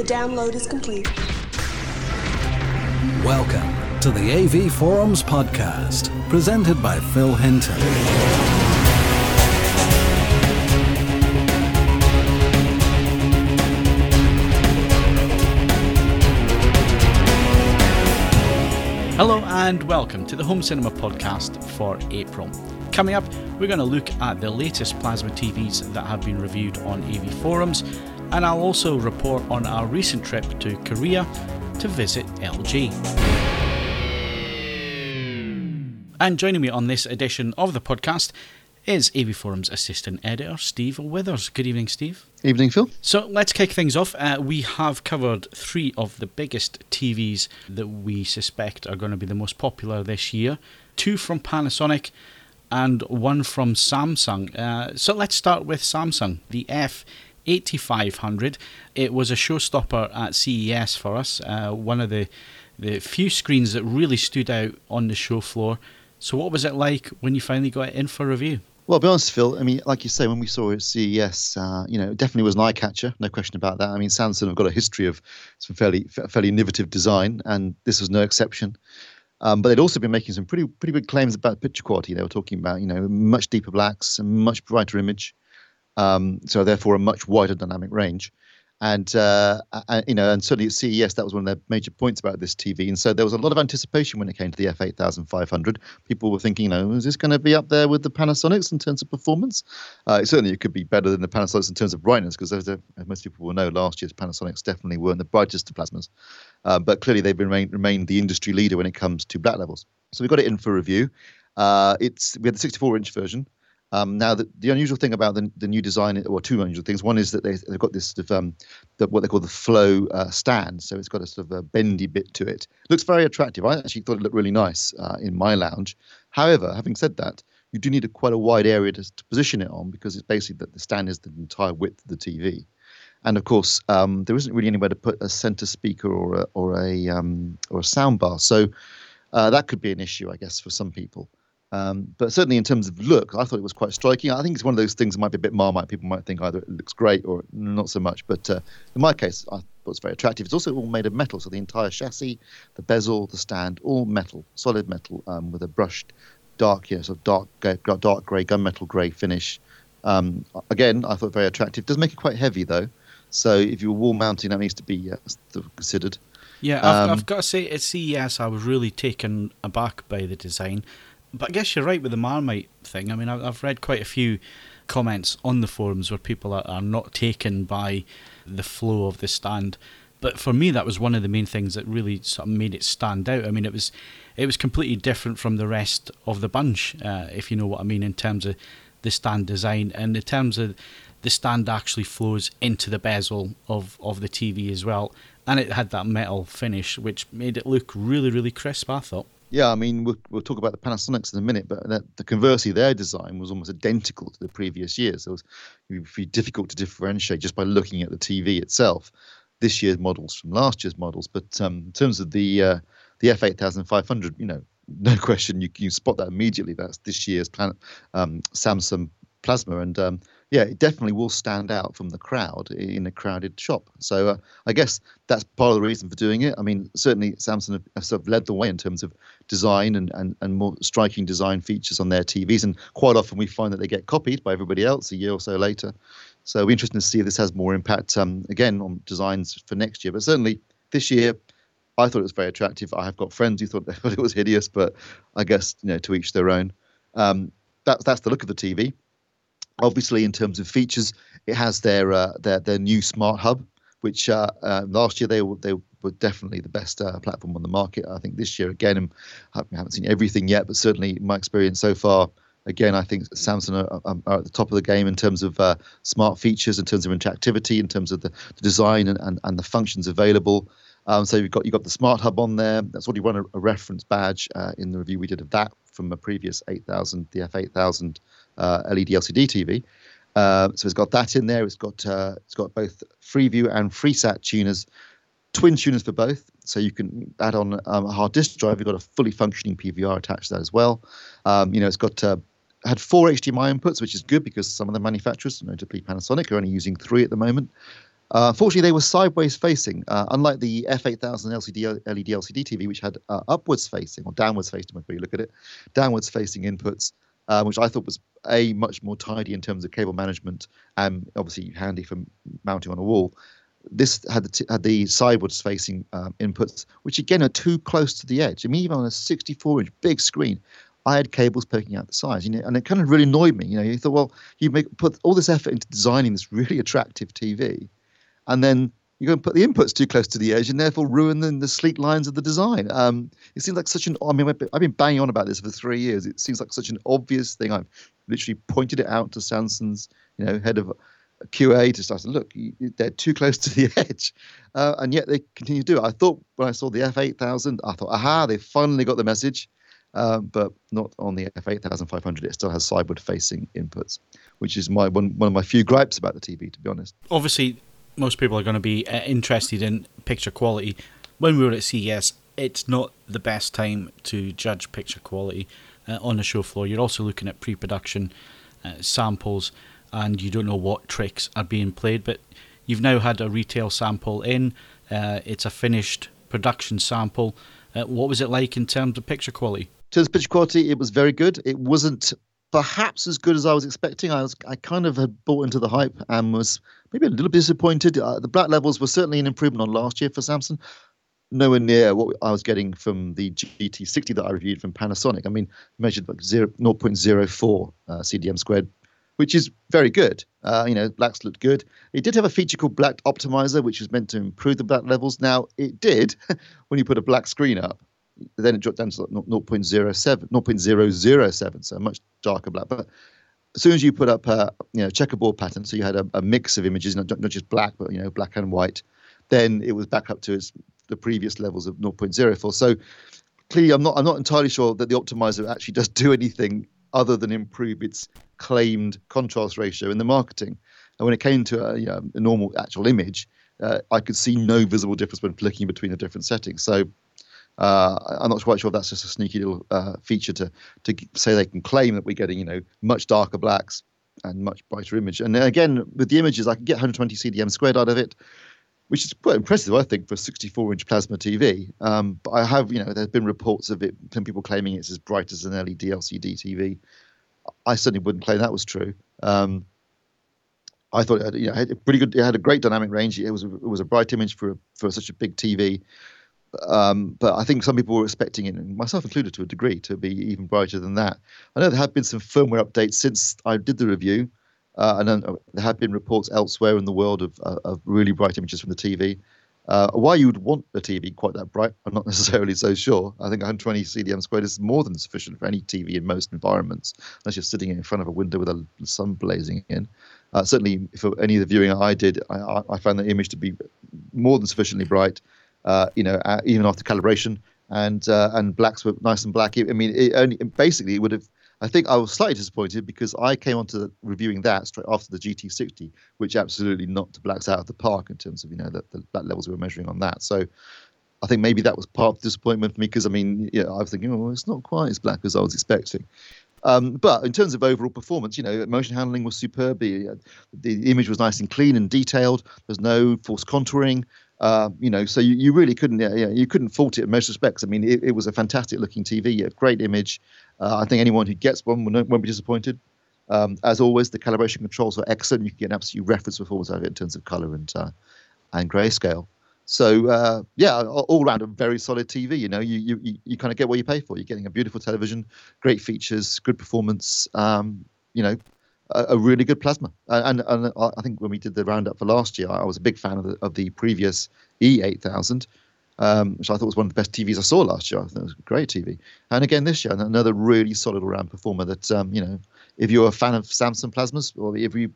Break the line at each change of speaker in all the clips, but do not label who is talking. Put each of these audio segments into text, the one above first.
The download is complete.
Welcome to the AV Forums podcast, presented by Phil Hinton.
Hello and welcome to the Home Cinema Podcast for April. Coming up, we're going to look at the latest plasma TVs that have been reviewed on AV Forums, and I'll also report on our recent trip to Korea to visit LG. And joining me on this edition of the podcast is AV Forum's assistant editor, Steve Withers. Good evening, Steve.
Evening, Phil.
So let's kick things off. Uh, we have covered three of the biggest TVs that we suspect are going to be the most popular this year two from Panasonic and one from Samsung. Uh, so let's start with Samsung, the F. 8500. It was a showstopper at CES for us, uh, one of the, the few screens that really stood out on the show floor. So, what was it like when you finally got it in for review?
Well, I'll be honest, Phil. I mean, like you say, when we saw it at CES, uh, you know, it definitely was an eye catcher, no question about that. I mean, Samsung have got a history of some fairly fairly innovative design, and this was no exception. Um, but they'd also been making some pretty pretty big claims about picture quality. They were talking about, you know, much deeper blacks, a much brighter image, um, so therefore a much wider dynamic range. And uh, you know, and certainly at CES, that was one of their major points about this TV. And so there was a lot of anticipation when it came to the F8500. People were thinking, you know, is this going to be up there with the Panasonics in terms of performance? Uh, certainly, it could be better than the Panasonics in terms of brightness, because as most people will know, last year's Panasonics definitely weren't the brightest of plasmas. Uh, but clearly, they've remained, remained the industry leader when it comes to black levels. So we got it in for review. Uh, it's we had the 64-inch version. Um, now, the, the unusual thing about the, the new design, or two unusual things. One is that they, have got this sort of um, the, what they call the flow uh, stand, so it's got a sort of a bendy bit to it. Looks very attractive. I actually thought it looked really nice uh, in my lounge. However, having said that, you do need a quite a wide area to, to position it on because it's basically that the stand is the entire width of the TV, and of course um, there isn't really anywhere to put a center speaker or a or a um, or a sound bar. So uh, that could be an issue, I guess, for some people. Um, but certainly in terms of look, I thought it was quite striking. I think it's one of those things that might be a bit marmite. People might think either it looks great or not so much. But uh, in my case, I thought it was very attractive. It's also all made of metal, so the entire chassis, the bezel, the stand, all metal, solid metal, um, with a brushed dark, you know, sort of dark, dark grey, gunmetal grey finish. Um, again, I thought very attractive. It does make it quite heavy though, so if you're wall mounting, that needs to be uh, considered.
Yeah, I've, I've um, got to say at CES, I was really taken aback by the design. But I guess you're right with the Marmite thing. I mean, I've read quite a few comments on the forums where people are, not taken by the flow of the stand. But for me, that was one of the main things that really sort of made it stand out. I mean, it was it was completely different from the rest of the bunch, uh, if you know what I mean, in terms of the stand design and in terms of the stand actually flows into the bezel of, of the TV as well. And it had that metal finish, which made it look really, really crisp, I thought.
Yeah, I mean, we'll, we'll talk about the Panasonics in a minute, but that, the conversely, their design was almost identical to the previous years. So it, was, it would be difficult to differentiate just by looking at the TV itself. This year's models from last year's models, but um, in terms of the uh, the F8500, you know, no question, you you spot that immediately. That's this year's um, Samsung Plasma, and um, yeah, it definitely will stand out from the crowd in a crowded shop. So uh, I guess that's part of the reason for doing it. I mean, certainly Samsung have, sort of led the way in terms of design and, and, and more striking design features on their TVs. And quite often we find that they get copied by everybody else a year or so later. So we're interested to see if this has more impact, um, again, on designs for next year. But certainly this year, I thought it was very attractive. I have got friends who thought, thought it was hideous, but I guess, you know, to each their own. Um, that's, that's the look of the TV. Obviously, in terms of features, it has their uh, their their new smart hub, which uh, uh, last year they were they were definitely the best uh, platform on the market. I think this year again, I haven't seen everything yet, but certainly my experience so far. Again, I think Samsung are, are at the top of the game in terms of uh, smart features, in terms of interactivity, in terms of the, the design and, and, and the functions available. Um, so you've got you've got the smart hub on there. That's already run a, a reference badge uh, in the review we did of that from a previous 8000, the F8000 uh, LED LCD TV. Uh, so it's got that in there. It's got uh, it's got both Freeview and FreeSat tuners, twin tuners for both. So you can add on um, a hard disk drive. You've got a fully functioning PVR attached to that as well. Um, you know, it's got uh, had four HDMI inputs, which is good because some of the manufacturers, notably Panasonic, are only using three at the moment. Uh, unfortunately, they were sideways facing, uh, unlike the F8000 LCD LED LCD TV, which had uh, upwards facing or downwards facing, whenever you look at it, downwards facing inputs, uh, which I thought was a much more tidy in terms of cable management and obviously handy for mounting on a wall. This had the, t- had the facing um, inputs, which again are too close to the edge. I mean, even on a 64 inch big screen, I had cables poking out the sides, you know, and it kind of really annoyed me. You know, you thought, well, you make put all this effort into designing this really attractive TV, and then you're going to put the inputs too close to the edge and therefore ruin the, the sleek lines of the design. Um, it seems like such an. I mean, I've been banging on about this for three years. It seems like such an obvious thing. I've literally pointed it out to Samsung's, you know, head of QA to start to look. They're too close to the edge, uh, and yet they continue to do it. I thought when I saw the F8000, I thought, aha, they finally got the message. Uh, but not on the F8500. It still has sideward facing inputs, which is my one, one of my few gripes about the TV, to be honest.
Obviously, most people are going to be uh, interested in picture quality. When we were at CES, it's not the best time to judge picture quality uh, on the show floor. You're also looking at pre production uh, samples, and you don't know what tricks are being played. But you've now had a retail sample in, uh, it's a finished production sample. What was it like in terms of picture quality?
In terms of picture quality, it was very good. It wasn't perhaps as good as I was expecting. I was I kind of had bought into the hype and was maybe a little bit disappointed. Uh, the black levels were certainly an improvement on last year for Samsung. Nowhere near what I was getting from the GT60 that I reviewed from Panasonic. I mean, measured like 0, 0.04 uh, CDM squared, which is very good. Uh, you know, blacks looked good. It did have a feature called Black Optimizer, which was meant to improve the black levels. Now, it did when you put a black screen up then it dropped down to 0.07, 0.007, so much darker black. But as soon as you put up a you know checkerboard pattern, so you had a, a mix of images, not, not just black, but you know black and white, then it was back up to its, the previous levels of 0.04. So clearly, I'm not I'm not entirely sure that the optimizer actually does do anything other than improve its claimed contrast ratio in the marketing. And when it came to a, you know, a normal actual image, uh, I could see no visible difference when flicking between the different settings. So uh, I'm not quite sure if that's just a sneaky little uh, feature to to say they can claim that we're getting you know much darker blacks and much brighter image. And again, with the images, I can get 120 CDM squared out of it, which is quite impressive, I think, for a 64-inch plasma TV. Um, but I have, you know, there's been reports of it, some people claiming it's as bright as an LED LCD TV. I certainly wouldn't claim that was true. Um, I thought it had, you know, had a pretty good. It had a great dynamic range. It was it was a bright image for for such a big TV. Um, but I think some people were expecting it, myself included to a degree, to be even brighter than that. I know there have been some firmware updates since I did the review, uh, and uh, there have been reports elsewhere in the world of, uh, of really bright images from the TV. Uh, why you would want a TV quite that bright, I'm not necessarily so sure. I think 120 CDM squared is more than sufficient for any TV in most environments, unless you're sitting in front of a window with a sun blazing in. Uh, certainly, for any of the viewing I did, I, I found the image to be more than sufficiently bright you know, uh, even after calibration. And uh, and blacks were nice and black. I mean, it only basically it would have. I think I was slightly disappointed because I came onto reviewing that straight after the GT60, which absolutely knocked blacks out of the park in terms of you know the, the black levels we were measuring on that. So I think maybe that was part of the disappointment for me because I mean, yeah, I was thinking, oh, it's not quite as black as I was expecting. Um, but in terms of overall performance, you know, motion handling was superb. The, the image was nice and clean and detailed. There's no forced contouring. Uh, you know, so you, you really couldn't yeah, you couldn't fault it in most respects. I mean, it, it was a fantastic looking TV, a great image. Uh, I think anyone who gets one won't, won't be disappointed. Um, as always, the calibration controls are excellent. You can get an absolute reference performance out of it in terms of color and uh, and grayscale. So uh, yeah, all around a very solid TV. You know, you you you kind of get what you pay for. You're getting a beautiful television, great features, good performance. Um, you know, a, really good plasma. And, and I think when we did the roundup for last year, I was a big fan of the, of the previous E8000. Um, which I thought was one of the best TVs I saw last year. I thought it was a great TV. And again this year, another really solid all-round performer. That um, you know, if you're a fan of Samsung plasmas, or if you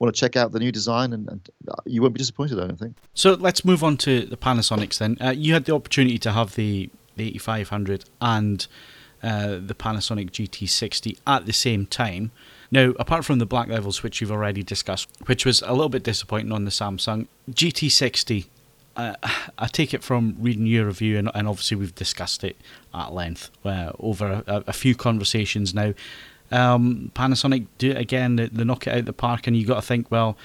want to check out the new design, and, and uh, you won't be disappointed. I don't think.
So let's move on to the Panasonics then. Uh, you had the opportunity to have the, the 8500 and uh, the Panasonic GT60 at the same time. Now, apart from the black levels, which you've already discussed, which was a little bit disappointing on the Samsung, GT60, uh, I take it from reading your review, and, and obviously we've discussed it at length uh, over a, a, few conversations now. Um, Panasonic do it again, they, they knock it out the park, and you got to think, well,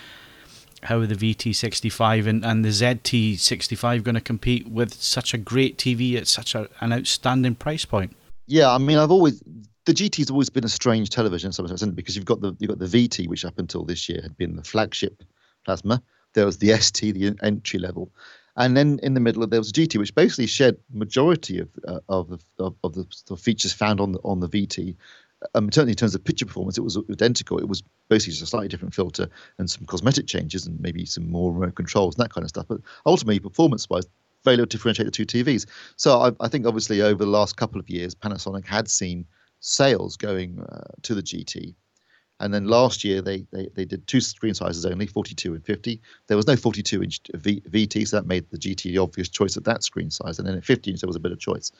how are the VT65 and, and the ZT65 going to compete with such a great TV at such a, an outstanding price point?
Yeah, I mean, I've always the GT's has always been a strange television sometimes, isn't it? Because you've got the you've got the VT, which up until this year had been the flagship plasma. There was the ST, the entry level, and then in the middle there was GT, which basically shared majority of uh, of, the, of, of the, the features found on the on the VT, um, certainly in terms of picture performance, it was identical. It was basically just a slightly different filter and some cosmetic changes and maybe some more remote controls and that kind of stuff. But ultimately, performance-wise, very little differentiate the two TVs. So I, I, think obviously over the last couple of years, Panasonic had seen sales going uh, to the GT. And then last year they, they they did two screen sizes only, 42 and 50. There was no 42 inch v, VT, so that made the GT the obvious choice at that screen size. And then at 50 inch there was a bit of choice.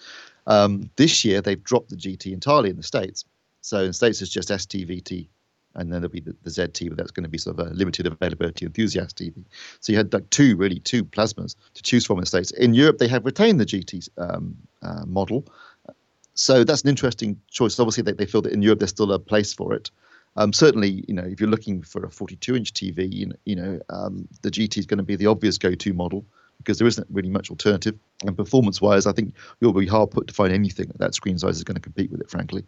Um, this year they've dropped the GT entirely in the states, so in the States, it's just STVT, and then there'll be the, the ZT, but that's going to be sort of a limited availability enthusiast TV. So you had like two, really, two plasmas to choose from in the States. In Europe, they have retained the GT um, uh, model. So that's an interesting choice. Obviously, they, they feel that in Europe, there's still a place for it. Um, certainly, you know, if you're looking for a 42-inch TV, you know, you know um, the GT is going to be the obvious go-to model because there isn't really much alternative. And performance-wise, I think you'll be hard put to find anything that, that screen size is going to compete with it, frankly.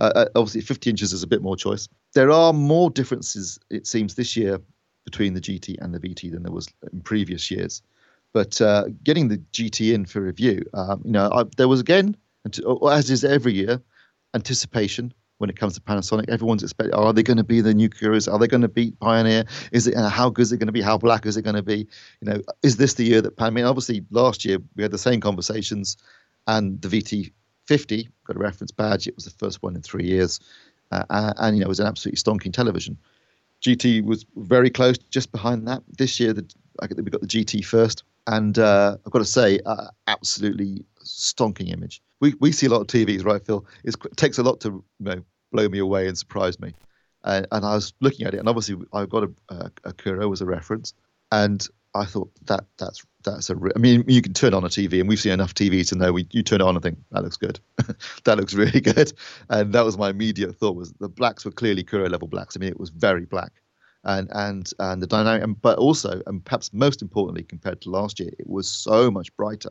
Uh, uh, obviously, 50 inches is a bit more choice. There are more differences, it seems, this year between the GT and the VT than there was in previous years. But uh, getting the GT in for review, um, you know, I, there was again, as is every year, anticipation when it comes to Panasonic. Everyone's expecting, are they going to be the new Curious? Are they going to beat Pioneer? Is it? how good is it going to be? How black is it going to be? You know, is this the year that? I mean, obviously, last year we had the same conversations, and the VT 50, got a reference badge. It was the first one in three years. Uh, and, you know, it was an absolutely stonking television. GT was very close, just behind that. This year, the, we got the GT first. And uh, I've got to say, absolutely stonking image. We, we see a lot of TVs, right, Phil? It's, it takes a lot to you know, blow me away and surprise me. And, and I was looking at it, and obviously I've got a, a, a Kuro as a reference. And I thought that that's that's a. I mean, you can turn on a TV, and we've seen enough TV to know we you turn it on and think that looks good, that looks really good, and that was my immediate thought was the blacks were clearly Kuro level blacks. I mean, it was very black, and and and the dynamic, but also and perhaps most importantly compared to last year, it was so much brighter.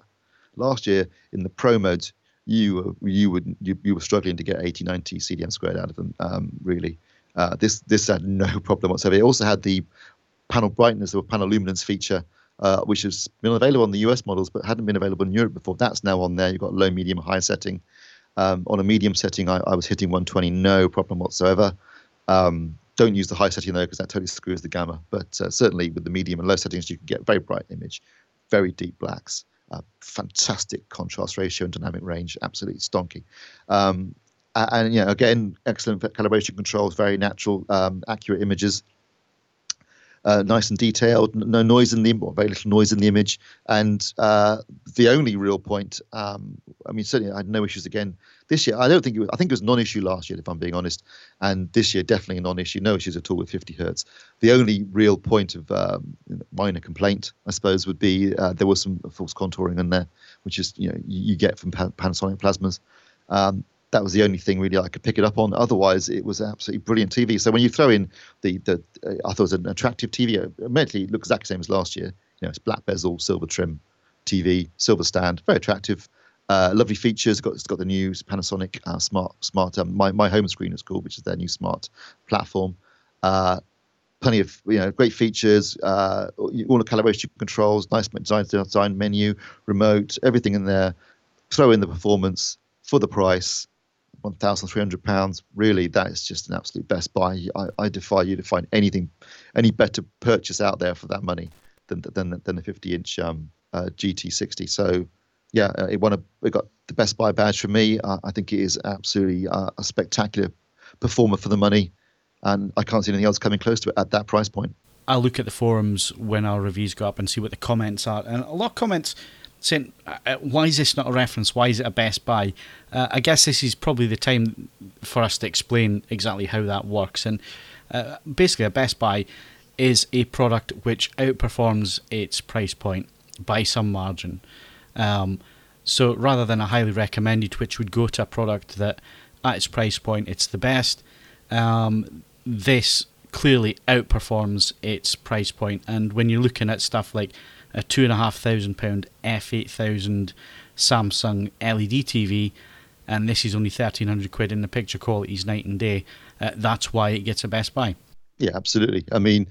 Last year in the pro modes, you you would you, you were struggling to get 80, 90 CDM squared out of them, um, really. Uh, this this had no problem whatsoever. It also had the panel brightness or panel luminance feature, uh, which has been available on the US models but hadn't been available in Europe before. That's now on there. You've got low, medium, high setting. Um, on a medium setting, I, I, was hitting 120, no problem whatsoever. Um, don't use the high setting though, because that totally screws the gamma. But uh, certainly with the medium and low settings, you can get very bright image, very deep blacks, uh, fantastic contrast ratio and dynamic range, absolutely stonky. Um, and, know, again, excellent calibration controls, very natural, um, accurate images uh, nice and detailed, no noise in the or very little noise in the image. And uh, the only real point, um, I mean, certainly I had no issues again this year. I don't think it was, I think it was non-issue last year, if I'm being honest, and this year definitely a non-issue, no issues at all with 50 hertz. The only real point of um, minor complaint, I suppose, would be uh, there was some false contouring in there, which is you know you, get from Panasonic plasmas. Um, that was the only thing really I could pick it up on. Otherwise, it was absolutely brilliant TV. So when you throw in the the, uh, I thought it was an attractive TV. Admittedly, it looked exactly the same as last year. You know, it's black bezel, silver trim, TV, silver stand, very attractive. Uh, lovely features. It's got, it's got the new Panasonic uh, smart smart um, my my home screen is called, which is their new smart platform. Uh, plenty of you know great features. Uh, all the calibration controls, nice design, design menu, remote, everything in there. Throw in the performance for the price one thousand three hundred pounds. Really, that is just an absolute best buy. I, I, defy you to find anything, any better purchase out there for that money than than than the fifty inch um, uh, GT60. So, yeah, uh, it won a it got the best buy badge for me. Uh, I think it is absolutely uh, a spectacular performer for the money, and I can't see anything else coming close to it at that price point.
I look at the forums when our reviews go up and see what the comments are, and a lot of comments saying, uh, uh, why is this not a reference? Why is it a Best Buy? Uh, I guess this is probably the time for us to explain exactly how that works. And uh, basically, a Best Buy is a product which outperforms its price point by some margin. Um, so rather than a highly recommended, which would go to a product that at its price point it's the best, um, this clearly outperforms its price point. And when you're looking at stuff like a two and a half thousand pound F8000 Samsung LED TV, and this is only thirteen hundred quid, and the picture quality is night and day. Uh, that's why it gets a Best Buy.
Yeah, absolutely. I mean,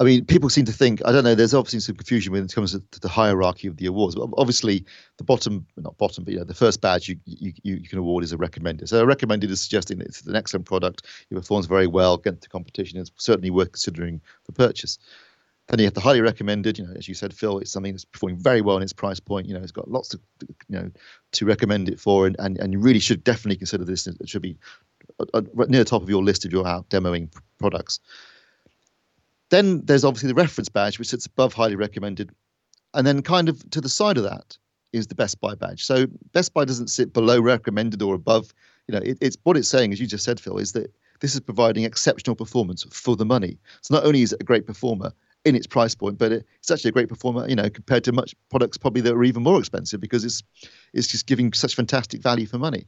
I mean, people seem to think I don't know. There's obviously some confusion when it comes to the hierarchy of the awards. But obviously, the bottom, not bottom, but you know, the first badge you you, you can award is a recommended. So a recommended is suggesting it's an excellent product. It performs very well against the competition. It's certainly worth considering for purchase. Then you have the highly recommended. You know, as you said, Phil, it's something that's performing very well in its price point. You know, it's got lots of you know to recommend it for, and and, and you really should definitely consider this. It should be uh, uh, near the top of your list if you're out demoing products. Then there's obviously the reference badge, which sits above highly recommended. And then kind of to the side of that is the Best Buy badge. So Best Buy doesn't sit below recommended or above. You know, it, it's what it's saying, as you just said, Phil, is that this is providing exceptional performance for the money. So not only is it a great performer in its price point, but it, it's actually a great performer, you know, compared to much products probably that are even more expensive because it's it's just giving such fantastic value for money.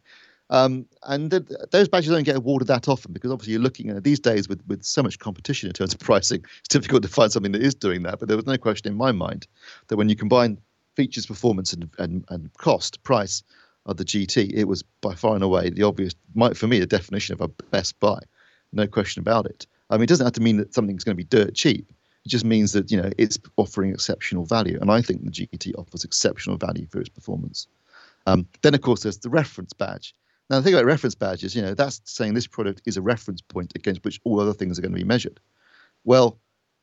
Um, and th- those badges don't get awarded that often because obviously you're looking at these days with, with so much competition in terms of pricing, it's difficult to find something that is doing that. But there was no question in my mind that when you combine features, performance, and, and, and cost, price of the GT, it was by far and away the obvious, might for me, the definition of a best buy. No question about it. I mean, it doesn't have to mean that something's going to be dirt cheap. It just means that you know it's offering exceptional value, and I think the GT offers exceptional value for its performance. Um, then, of course, there's the reference badge. Now, the thing about reference badges, you know, that's saying this product is a reference point against which all other things are going to be measured. Well,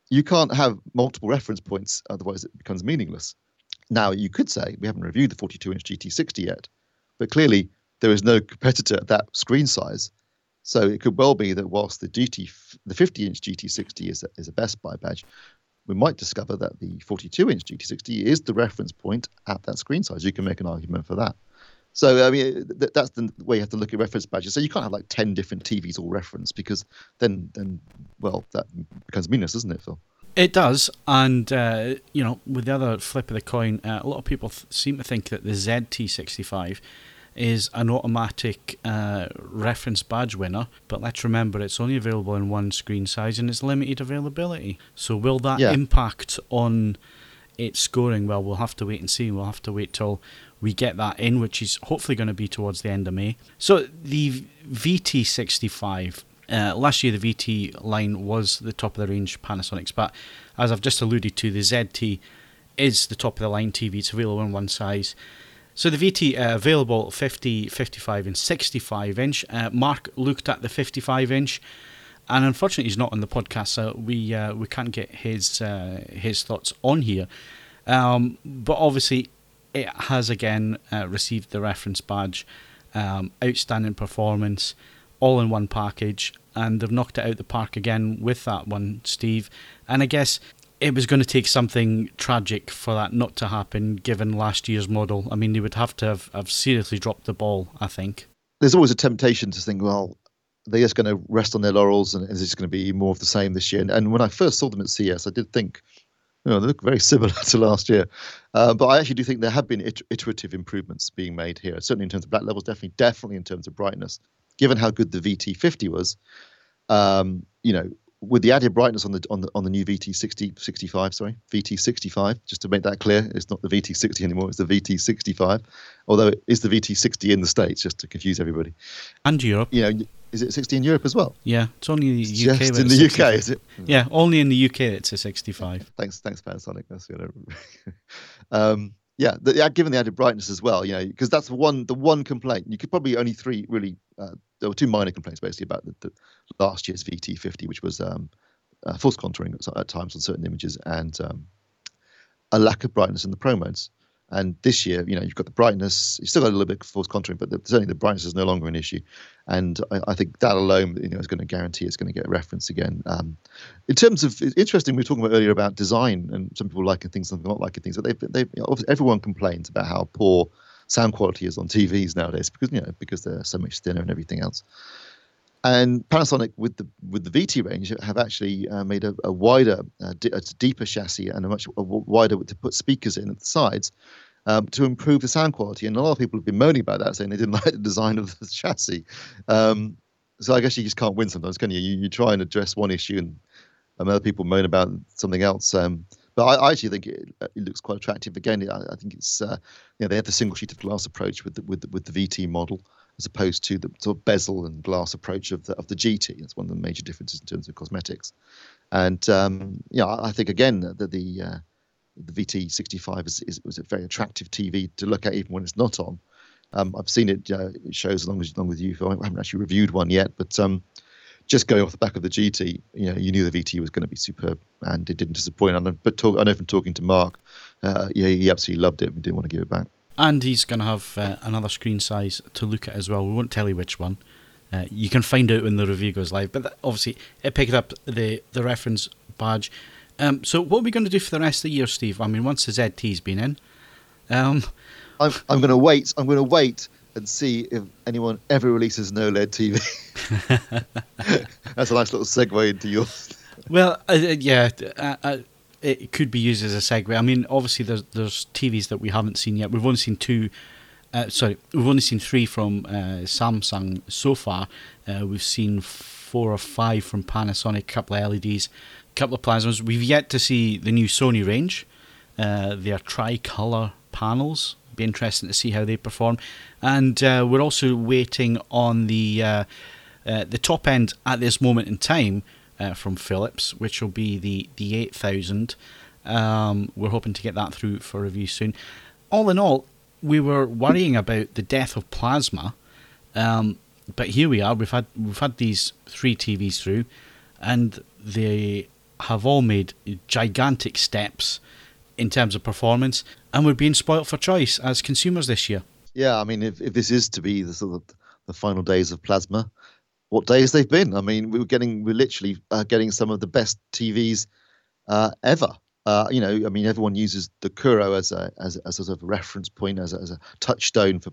you can't have multiple reference points, otherwise it becomes meaningless. Now, you could say we haven't reviewed the 42 inch GT60 yet, but clearly there is no competitor at that screen size. So it could well be that whilst the GT, the 50 inch GT60 is a, is a Best Buy badge, we might discover that the 42 inch GT60 is the reference point at that screen size. You can make an argument for that. So I mean, that's the way you have to look at reference badges. So you can't have like ten different TVs all referenced because then, then, well, that becomes meaningless, doesn't it, Phil?
It does, and uh, you know, with the other flip of the coin, uh, a lot of people th- seem to think that the ZT65 is an automatic uh, reference badge winner, but let's remember it's only available in one screen size and it's limited availability. So will that yeah. impact on its scoring? Well, we'll have to wait and see. We'll have to wait till we get that in, which is hopefully going to be towards the end of May. So the VT65. Uh, last year, the VT line was the top of the range Panasonic's, but as I've just alluded to, the ZT is the top of the line TV. It's available in one size. So the VT uh, available 50, 55, and 65 inch. Uh, Mark looked at the 55 inch, and unfortunately he's not on the podcast, so we uh, we can't get his uh, his thoughts on here. Um, but obviously it has again uh, received the reference badge, um, outstanding performance, all in one package, and they've knocked it out the park again with that one, Steve. And I guess it was going to take something tragic for that not to happen, given last year's model. I mean, they would have to have, have seriously dropped the ball, I think.
There's always a temptation to think, well, they're just going to rest on their laurels and it's just going to be more of the same this year. And, and when I first saw them at CES, I did think, you know, they look very similar to last year. Uh, but I actually do think there have been iterative improvements being made here, certainly in terms of black levels, definitely, definitely in terms of brightness. Given how good the VT50 was, um, you know, with the added brightness on the on the on the new VT60 65, sorry, VT65, just to make that clear, it's not the VT60 anymore, it's the VT65. Although it is the VT60 in the States, just to confuse everybody.
And Europe.
You know, is it 60 in Europe as well?
Yeah, it's only in the
UK.
Just
in the 65. UK, is it?
Yeah, only in the UK it's a 65.
Thanks, thanks, Panasonic. That's good. um, yeah, the, given the added brightness as well, you know, because that's one the one complaint. You could probably only three really. Uh, there were two minor complaints basically about the, the last year's VT50, which was um, uh, false contouring at, at, times on certain images and um, a lack of brightness in the pro modes. And this year, you know, you've got the brightness. You've still got a little bit of false contouring, but the, certainly the brightness is no longer an issue. And I, I, think that alone, you know, is going to guarantee it's going to get reference again. Um, in terms of, interesting, we were talking about earlier about design and some people liking things, some people not liking things. But they, they, everyone complains about how poor sound quality is on TVs nowadays because you know because they're so much thinner and everything else. And Panasonic with the with the VT range have actually uh, made a, a wider, uh, a deeper chassis and a much a wider to put speakers in at the sides um, to improve the sound quality. And a lot of people have been moaning about that, saying they didn't like the design of the chassis. Um, so I guess you just can't win sometimes, can you? you? You try and address one issue and other people moan about something else. Um, but I, I, actually think it, it, looks quite attractive. Again, I, I think it's uh, you know they have the single sheet of glass approach with the, with the, with the VT model as opposed to the sort of bezel and glass approach of the of the GT. That's one of the major differences in terms of cosmetics. And um, yeah, I think again that the uh, the VT65 is, is was a very attractive TV to look at even when it's not on. Um, I've seen it, uh, shows along as long with you. I haven't actually reviewed one yet, but um, just going off the back of the GT, you know, you knew the VT was going to be superb, and it didn't disappoint. And but talk, I know from talking to Mark, uh, yeah, he absolutely loved it and didn't want to give it back.
And he's going to have uh, another screen size to look at as well. We won't tell you which one. Uh, you can find out when the review goes live. But that, obviously, it picked up the the reference badge. Um, so what are we going to do for the rest of the year, Steve? I mean, once the ZT's been in, um,
I'm I'm going to wait. I'm going to wait and see if anyone ever releases an OLED TV. That's a nice little segue into yours.
Well, uh, uh, yeah, uh, uh, it could be used as a segue. I mean, obviously, there's there's TVs that we haven't seen yet. We've only seen two. Uh, sorry, we've only seen three from uh, Samsung so far. we've seen four or five from Panasonic, a couple of LEDs, a couple of plasmas. We've yet to see the new Sony range. their tricolor panels be interesting to see how they perform. And uh, we're also waiting on the uh, uh, the top end at this moment in time uh, from Philips, which will be the the eight thousand. Um, we're hoping to get that through for review soon. All in all, we were worrying about the death of plasma, um, but here we are. We've had we've had these three TVs through, and they have all made gigantic steps in terms of performance, and we're being spoilt for choice as consumers this year.
Yeah, I mean, if, if this is to be the sort of the final days of plasma, what days they've been? I mean, we were getting, we're literally uh, getting some of the best TVs uh, ever. Uh, you know, I mean, everyone uses the Kuro as a as, as a sort of reference point, as a, as a touchstone for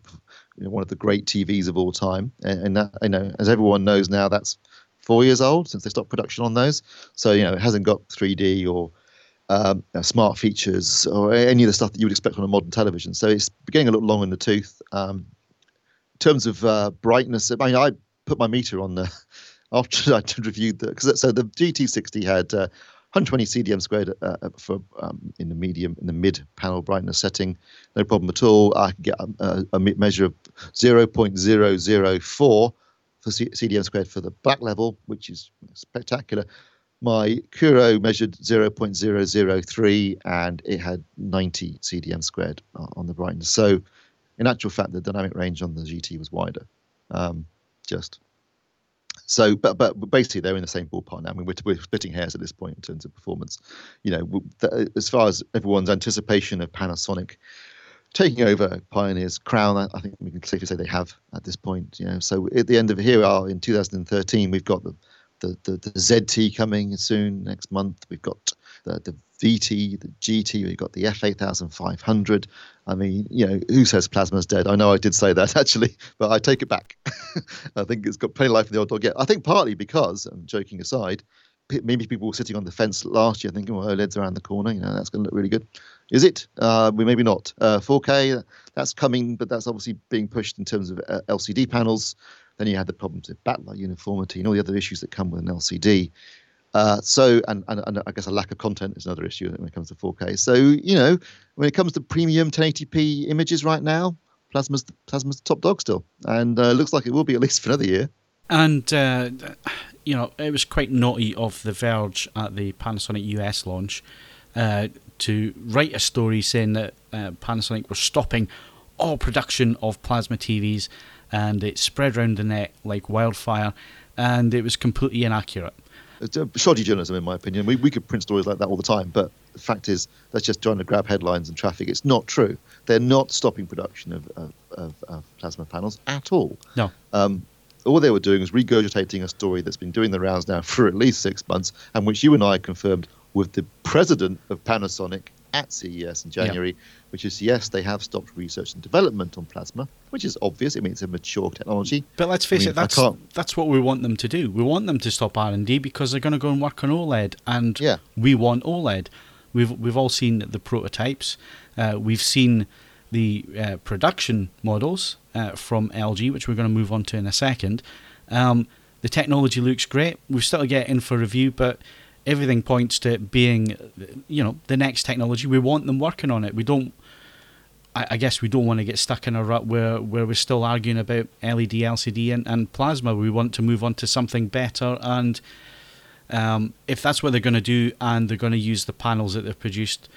you know, one of the great TVs of all time. And, and that, you know, as everyone knows now, that's four years old since they stopped production on those. So you know, it hasn't got 3D or um, smart features or any of the stuff that you would expect on a modern television. So it's getting a little long in the tooth. Um, in terms of uh, brightness, I mean, I put my meter on the after I reviewed the because so the GT60 had uh, 120 CDM squared uh, uh, for um, in the medium in the mid panel brightness setting, no problem at all. I can get a, a measure of 0.004 for C- CDM squared for the black level, which is spectacular my Kuro measured 0.003 and it had 90 CDM squared on the brightness. So, in actual fact, the dynamic range on the GT was wider. Um, just so, but but basically they're in the same ballpark now. I mean, we're, we're splitting hairs at this point in terms of performance. You know, as far as everyone's anticipation of Panasonic taking over Pioneer's crown, I think we can safely say they have at this point. You know, so at the end of here, are in 2013, we've got the the, the, the ZT coming soon next month. We've got the, the VT, the GT, we've got the F8500. I mean, you know, who says plasma's dead? I know I did say that actually, but I take it back. I think it's got plenty of life in the old dog yet. I think partly because, I'm joking aside, maybe people were sitting on the fence last year thinking, well, OLED's around the corner, you know, that's going to look really good. Is it? Uh, we maybe not. Uh, 4K, that's coming, but that's obviously being pushed in terms of uh, LCD panels. Then you had the problems with backlight uniformity and all the other issues that come with an LCD. Uh, so, and, and, and, I guess a lack of content is another issue when it comes to 4K. So, you know, when it comes to premium 1080p images right now, Plasma's Plasma's the top dog still, and uh, looks like it will be at least for another year.
And uh, you know, it was quite naughty of The Verge at the Panasonic US launch uh, to write a story saying that uh, Panasonic were stopping all production of plasma TVs and it spread around the net like wildfire, and it was completely inaccurate.
It's shoddy journalism, in my opinion. We, we could print stories like that all the time, but the fact is, that's just trying to grab headlines and traffic. It's not true. They're not stopping production of, of, of, of plasma panels at all.
No.
Um, all they were doing was regurgitating a story that's been doing the rounds now for at least six months, and which you and I confirmed with the president of Panasonic at CES in January, which is yes, they have stopped research and development on plasma, which is obvious. I mean, it's a mature technology.
But let's face I mean, it, that's that's what we want them to do. We want them to stop R and D because they're going to go and work on OLED, and
yeah.
we want OLED. We've we've all seen the prototypes. Uh, we've seen the uh, production models uh, from LG, which we're going to move on to in a second. Um, the technology looks great. We've still get in for review, but everything points to it being, you know, the next technology. We want them working on it. We don't. I, I guess we don't want to get stuck in a rut where, where we're still arguing about LED, LCD, and, and plasma. We want to move on to something better. And um, if that's what they're going to do, and they're going to use the panels that they've produced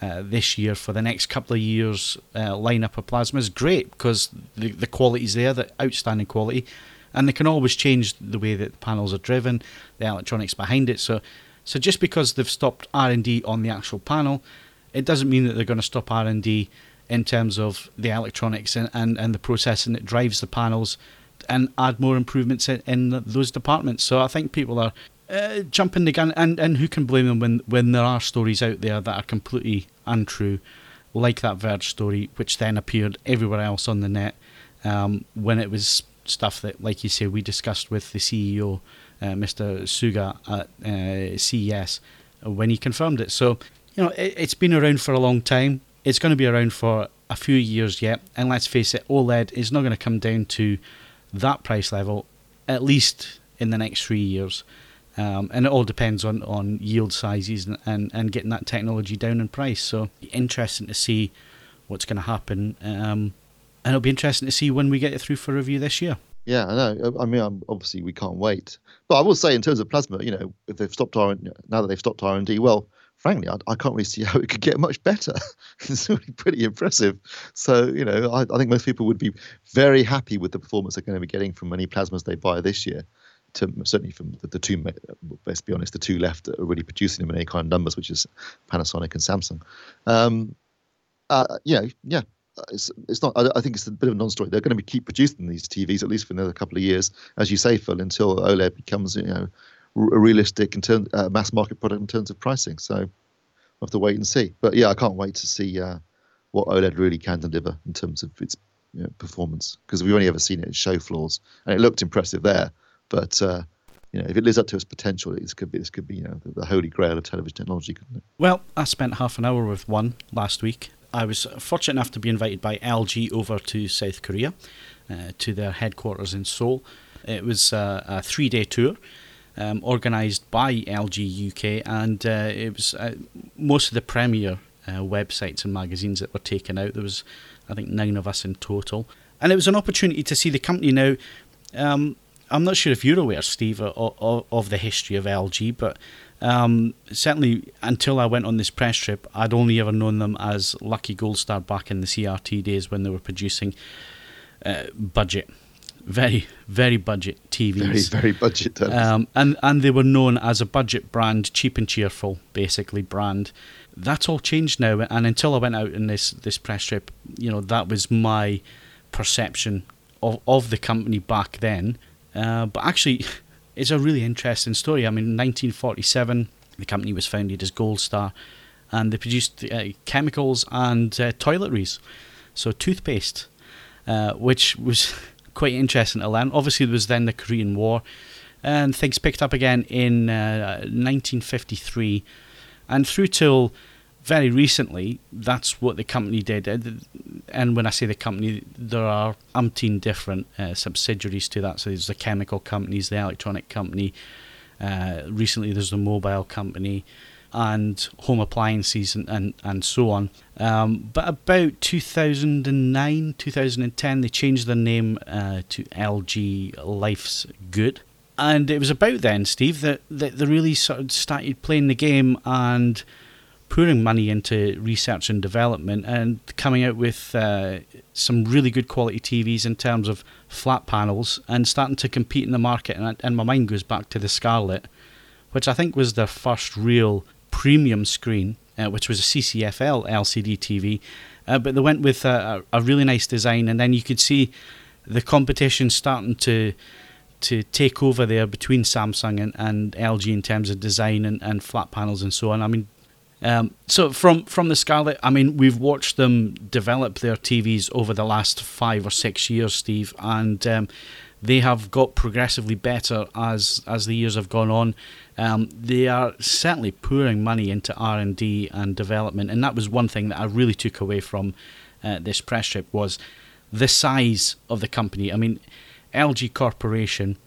uh, this year for the next couple of years, uh, lineup of plasma is great because the the quality's there, the outstanding quality, and they can always change the way that the panels are driven, the electronics behind it. So, so just because they've stopped R and D on the actual panel, it doesn't mean that they're going to stop R and D in terms of the electronics and, and, and the processing that drives the panels and add more improvements in, in those departments. So I think people are uh, jumping the gun, and, and who can blame them when, when there are stories out there that are completely untrue, like that Verge story, which then appeared everywhere else on the net um, when it was stuff that, like you say, we discussed with the CEO, uh, Mr. Tsuga at uh, CES, when he confirmed it. So, you know, it, it's been around for a long time. It's going to be around for a few years yet. And let's face it, OLED is not going to come down to that price level, at least in the next three years. Um, and it all depends on, on yield sizes and, and, and getting that technology down in price. So, interesting to see what's going to happen. Um, and it'll be interesting to see when we get it through for review this year.
Yeah, I know. I mean, I'm, obviously we can't wait. But I will say, in terms of plasma, you know, if they've stopped R now that they've stopped R and D, well, frankly, I, I, can't really see how it could get much better. it's really pretty impressive. So, you know, I, I, think most people would be very happy with the performance they're going to be getting from any plasmas they buy this year. To, certainly from the, the two, let's be honest, the two left that are really producing them in any kind of numbers, which is Panasonic and Samsung. Um, uh, yeah, yeah, it's it's not. I, I, think it's a bit of a non-story. They're going to be keep producing these TVs at least for another couple of years, as you say, Phil, until OLED becomes you know realistic in terms uh, mass market product in terms of pricing. So we'll have to wait and see. But yeah, I can't wait to see uh, what OLED really can deliver in terms of its you know, performance because we've only ever seen it at show floors and it looked impressive there, but. Uh, you know, if it lives up to its potential, this could be this could be you know the, the holy grail of television technology, couldn't it?
Well, I spent half an hour with one last week, I was fortunate enough to be invited by LG over to South Korea, uh, to their headquarters in Seoul. It was a three day tour. Um, organised by LG UK, and uh, it was uh, most of the premier uh, websites and magazines that were taken out. There was, I think, nine of us in total, and it was an opportunity to see the company. Now, um, I'm not sure if you're aware, Steve, of, of, the history of LG, but um, certainly, until I went on this press trip, I'd only ever known them as Lucky Gold Star back in the CRT days when they were producing uh, budget, very very budget TVs.
Very very budget.
Um, and and they were known as a budget brand, cheap and cheerful, basically brand. That's all changed now. And until I went out in this this press trip, you know, that was my perception of of the company back then. Uh, but actually. it's a really interesting story. I mean, 1947, the company was founded as Gold Star, and they produced uh, chemicals and uh, toiletries, so toothpaste, uh, which was quite interesting to learn. Obviously, there was then the Korean War, and things picked up again in 1953, uh, and through till very recently, that's what the company did. And when I say the company, there are umpteen different uh, subsidiaries to that. So there's the chemical companies, the electronic company. Uh, recently, there's the mobile company and home appliances and, and, and so on. Um, but about 2009, 2010, they changed their name uh, to LG Life's Good. And it was about then, Steve, that, that they really sort of started playing the game and pouring money into research and development and coming out with uh, some really good quality TVs in terms of flat panels and starting to compete in the market. And, and my mind goes back to the Scarlet, which I think was their first real premium screen, uh, which was a CCFL LCD TV. Uh, but they went with a, a, really nice design, and then you could see the competition starting to to take over there between Samsung and, and LG in terms of design and, and flat panels and so on. I mean, um, so from from the Scarlet, I mean, we've watched them develop their TVs over the last five or six years, Steve, and um, they have got progressively better as as the years have gone on. Um, they are certainly pouring money into R and D and development, and that was one thing that I really took away from uh, this press trip was the size of the company. I mean, LG Corporation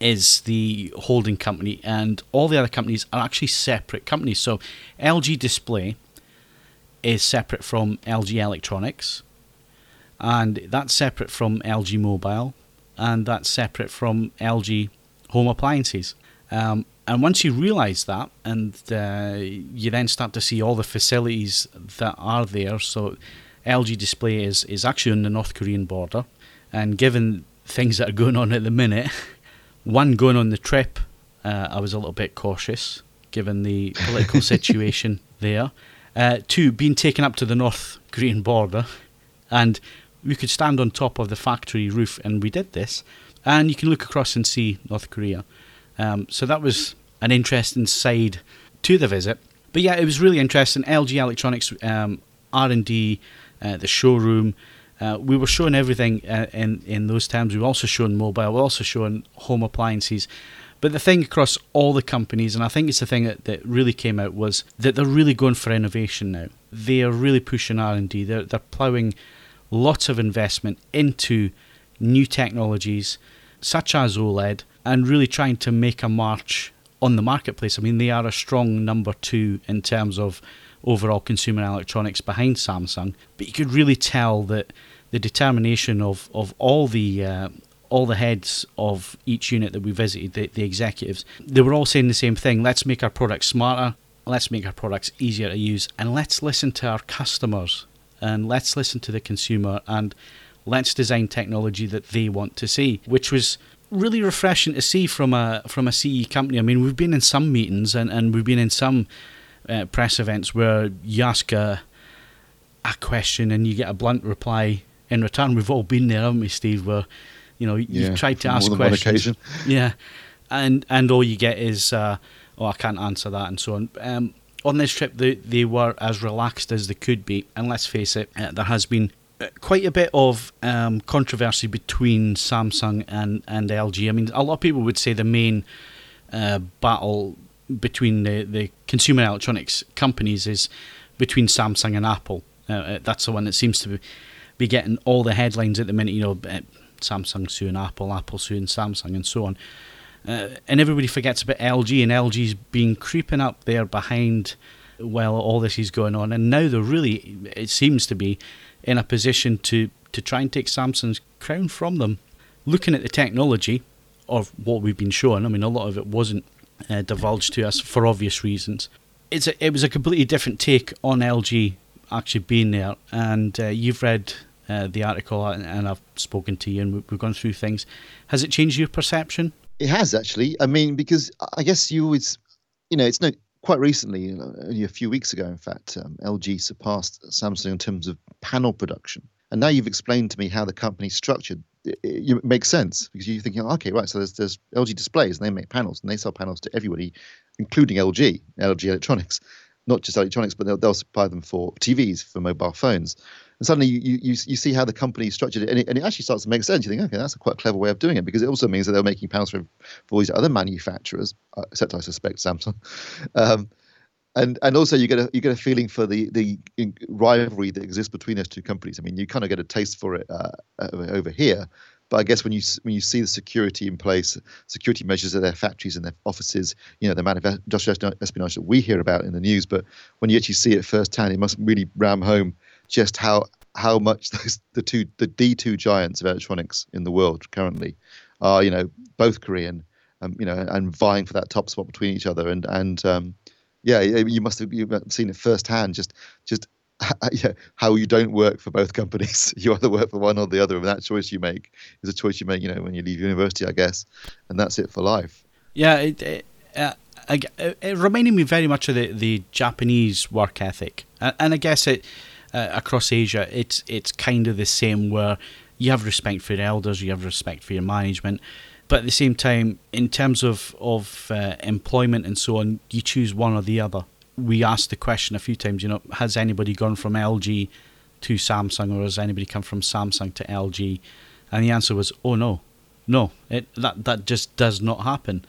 is the holding company, and all the other companies are actually separate companies. So LG Display is separate from LG Electronics, and that's separate from LG Mobile, and that's separate from LG Home Appliances. Um, and once you realise that, and uh, you then start to see all the facilities that are there, so LG Display is, is actually on the North Korean border, and given things that are going on at the minute, one going on the trip, uh, I was a little bit cautious given the political situation there. Uh, two, being taken up to the North Korean border, and we could stand on top of the factory roof, and we did this, and you can look across and see North Korea. Um, so that was an interesting side to the visit. But yeah, it was really interesting. LG Electronics um, R&D, uh, the showroom. Uh, we were showing everything uh, in in those times. We were also showing mobile. We were also showing home appliances. But the thing across all the companies, and I think it's the thing that, that really came out, was that they're really going for innovation now. They are really pushing R&D. They're, they're ploughing lots of investment into new technologies, such as OLED, and really trying to make a march on the marketplace. I mean, they are a strong number two in terms of overall consumer electronics behind Samsung, but you could really tell that the determination of, of all the uh, all the heads of each unit that we visited, the, the executives, they were all saying the same thing. Let's make our products smarter, let's make our products easier to use, and let's listen to our customers and let's listen to the consumer and let's design technology that they want to see, which was really refreshing to see from a from a CE company. I mean, we've been in some meetings and, and we've been in some uh, press events where you ask a, a question and you get a blunt reply in return. We've all been there, haven't we, Steve? Where you know, you've
Yeah,
tried to ask questions. Yeah, and and all you get is, uh, oh, I can't answer that, and so on. Um, on this trip, they they were as relaxed as they could be, and let's face it, uh, there has been quite a bit of um, controversy between Samsung and and LG. I mean, a lot of people would say the main uh, battle between the the consumer electronics companies is between Samsung and Apple. Uh, that's the one that seems to be, be getting all the headlines at the minute. You know, uh, Samsung suing Apple, Apple suing Samsung, and so on. Uh, and everybody forgets about LG, and LG's been creeping up there behind while all this is going on. And now they're really, it seems to be, in a position to, to try and take Samsung's crown from them. Looking at the technology of what we've been shown, I mean, a lot of it wasn't uh, divulged to us for obvious reasons. It's a, it was a completely different take on LG actually being there. And uh, you've read uh, the article, and, and I've spoken to you, and we- we've gone through things. Has it changed your perception?
It has actually. I mean, because I guess you always, you know, it's no quite recently, only a few weeks ago, in fact, um, LG surpassed Samsung in terms of panel production. And now you've explained to me how the company's structured. It, it, it makes sense because you're thinking, okay, right. So there's there's LG displays, and they make panels, and they sell panels to everybody, including LG, LG Electronics, not just electronics, but they'll, they'll supply them for TVs, for mobile phones. And suddenly you, you, you see how the company structured it and, it, and it actually starts to make sense. You think, okay, that's a quite clever way of doing it because it also means that they're making panels for, for all these other manufacturers, uh, except I suspect Samsung. Um, and and also you get a you get a feeling for the the rivalry that exists between those two companies. I mean, you kind of get a taste for it uh, over over here, but I guess when you when you see the security in place, security measures at their factories and their offices, you know, the amount of industrial espionage that we hear about in the news, but when you actually see it firsthand, it must really ram home just how how much those, the two the D two giants of electronics in the world currently are, you know, both Korean, um, you know, and vying for that top spot between each other, and and um, yeah, you must have seen it firsthand. Just just yeah, how you don't work for both companies. You either work for one or the other, and that choice you make is a choice you make, you know, when you leave university, I guess, and that's it for life.
Yeah, it, it, uh, it it reminded me very much of the, the Japanese work ethic, and, and I guess it uh, across Asia, it's it's kind of the same where you have respect for your elders, you have respect for your management, but at the same time, in terms of of uh, employment and so on, you choose one or the other. We asked the question a few times, you know, has anybody gone from LG to Samsung, or has anybody come from Samsung to LG? And the answer was, oh no, no, it, that that just does not happen.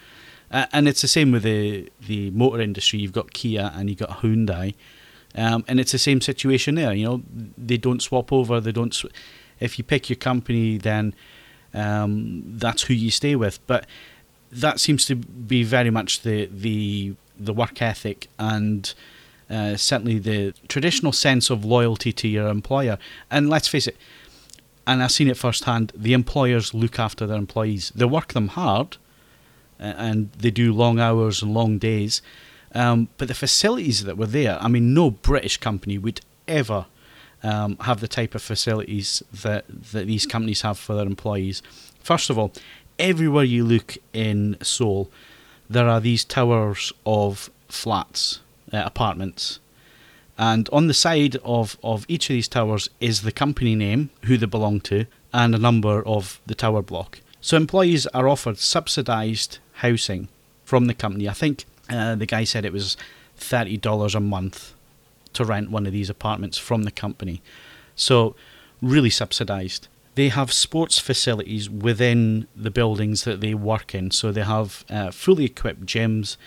Uh, and it's the same with the the motor industry. You've got Kia and you've got Hyundai, um, and it's the same situation there. You know, they don't swap over. They don't. Sw- if you pick your company, then um, that's who you stay with. But that seems to be very much the the the work ethic and uh, certainly the traditional sense of loyalty to your employer. And let's face it, and I've seen it firsthand. The employers look after their employees. They work them hard, and they do long hours and long days. Um, but the facilities that were there, I mean, no British company would ever um, have the type of facilities that, that these companies have for their employees. First of all, everywhere you look in Seoul, there are these towers of flats, uh, apartments. And on the side of, of each of these towers is the company name, who they belong to, and a number of the tower block. So employees are offered subsidised housing from the company. I think uh, the guy said it was $30 a month to rent one of these apartments from the company. So, really subsidised. They have sports facilities within the buildings that they work in. So, they have uh, fully equipped gyms,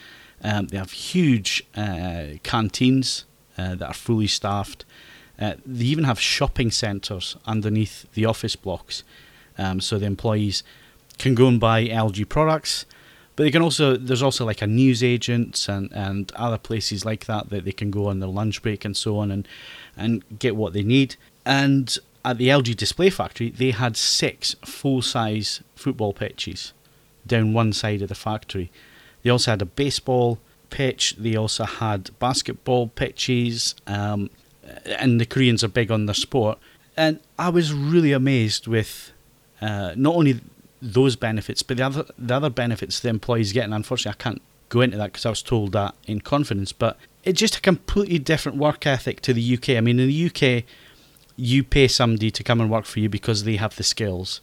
um, they have huge uh, canteens uh, that are fully staffed. Uh, they even have shopping centres underneath the office blocks. Um, so, the employees can go and buy LG products but they can also there's also like a news agents and, and other places like that that they can go on their lunch break and so on and and get what they need. And at the LG display factory, they had six full size football pitches down one side of the factory. They also had a baseball pitch. They also had basketball pitches. Um, and the Koreans are big on their sport. And I was really amazed with uh, not only those benefits. But the other the other benefits the employees get, and unfortunately I can't go into that because I was told that in confidence. But it's just a completely different work ethic to the UK. I mean, in the UK, you pay somebody to come and work for you because they have the skills.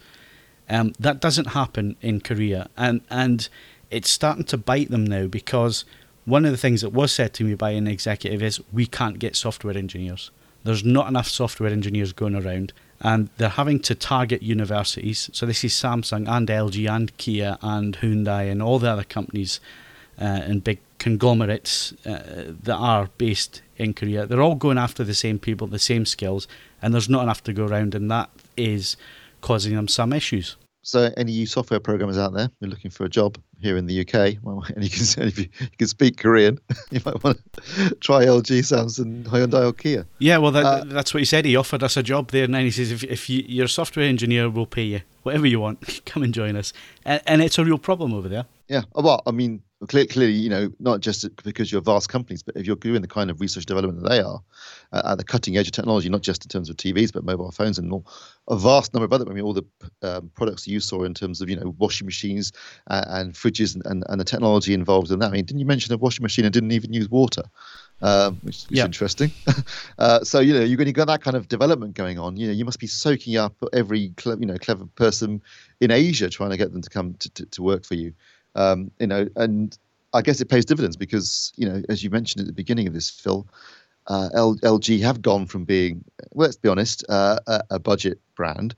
Um, that doesn't happen in Korea, and and it's starting to bite them now because one of the things that was said to me by an executive is we can't get software engineers. There's not enough software engineers going around and they're having to target universities. So this is Samsung and LG and Kia and Hyundai and all the other companies uh, and big conglomerates uh, that are based in Korea. They're all going after the same people, the same skills, and there's not enough to go around, and that is causing them some issues.
So, any software programmers out there who are looking for a job here in the UK, and you can if you, you can speak Korean, you might want to try LG, Samsung, Hyundai, or Kia.
Yeah, well, that, uh, that's what he said. He offered us a job there, and then he says, if, if you, you're a software engineer, we'll pay you whatever you want. Come and join us, and, and it's a real problem over there.
Yeah, well, I mean, clearly, you know, not just because you're vast companies, but if you're doing the kind of research development that they are, uh, at the cutting edge of technology, not just in terms of TVs, but mobile phones and all, a vast number of other, I mean, all the um, products you saw in terms of, you know, washing machines uh, and fridges and, and, and, the technology involved in that. I mean, didn't you mention a washing machine and didn't even use water? Um, which, which yep. is interesting. uh, so you know, you're going to got that kind of development going on. You know, you must be soaking up every cle- you know clever person in Asia trying to get them to come to, to, to work for you. Um, you know, and I guess it pays dividends because you know, as you mentioned at the beginning of this, Phil, uh, LG have gone from being, well, let's be honest, uh, a, a, budget brand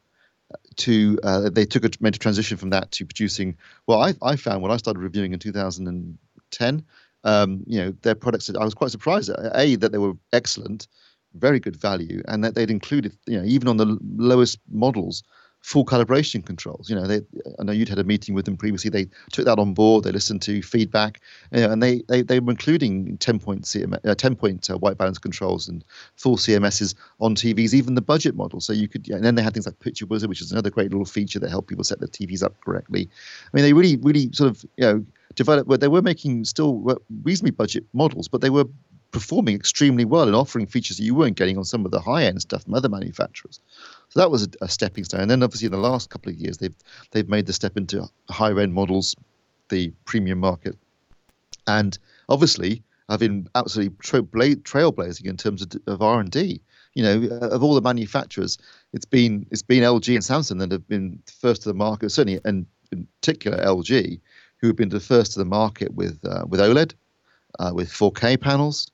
to uh, they took a made a transition from that to producing. Well, I, I found when I started reviewing in 2010, um, you know, their products. I was quite surprised. A that they were excellent, very good value, and that they'd included, you know, even on the lowest models, full calibration controls. You know, they, I know you'd had a meeting with them previously. They took that on board. They listened to feedback, you know, and they, they they were including 10 point CM, uh, 10 point uh, white balance controls and full CMSs on TVs, even the budget model. So you could, yeah, and then they had things like Picture Wizard, which is another great little feature that helped people set their TVs up correctly. I mean, they really, really sort of, you know, developed. Well, they were making still reasonably budget models, but they were performing extremely well and offering features that you weren't getting on some of the high end stuff from other manufacturers. So that was a, a, stepping stone. And then obviously in the last couple of years, they've they've made the step into higher end models, the premium market, and obviously have been absolutely tra- trailblazing in terms of, of R and D. You know, uh, of all the manufacturers, it's been it's been LG and Samsung that have been first to the market. Certainly, and in particular LG, who have been the first to the market with uh, with OLED, uh, with 4K panels.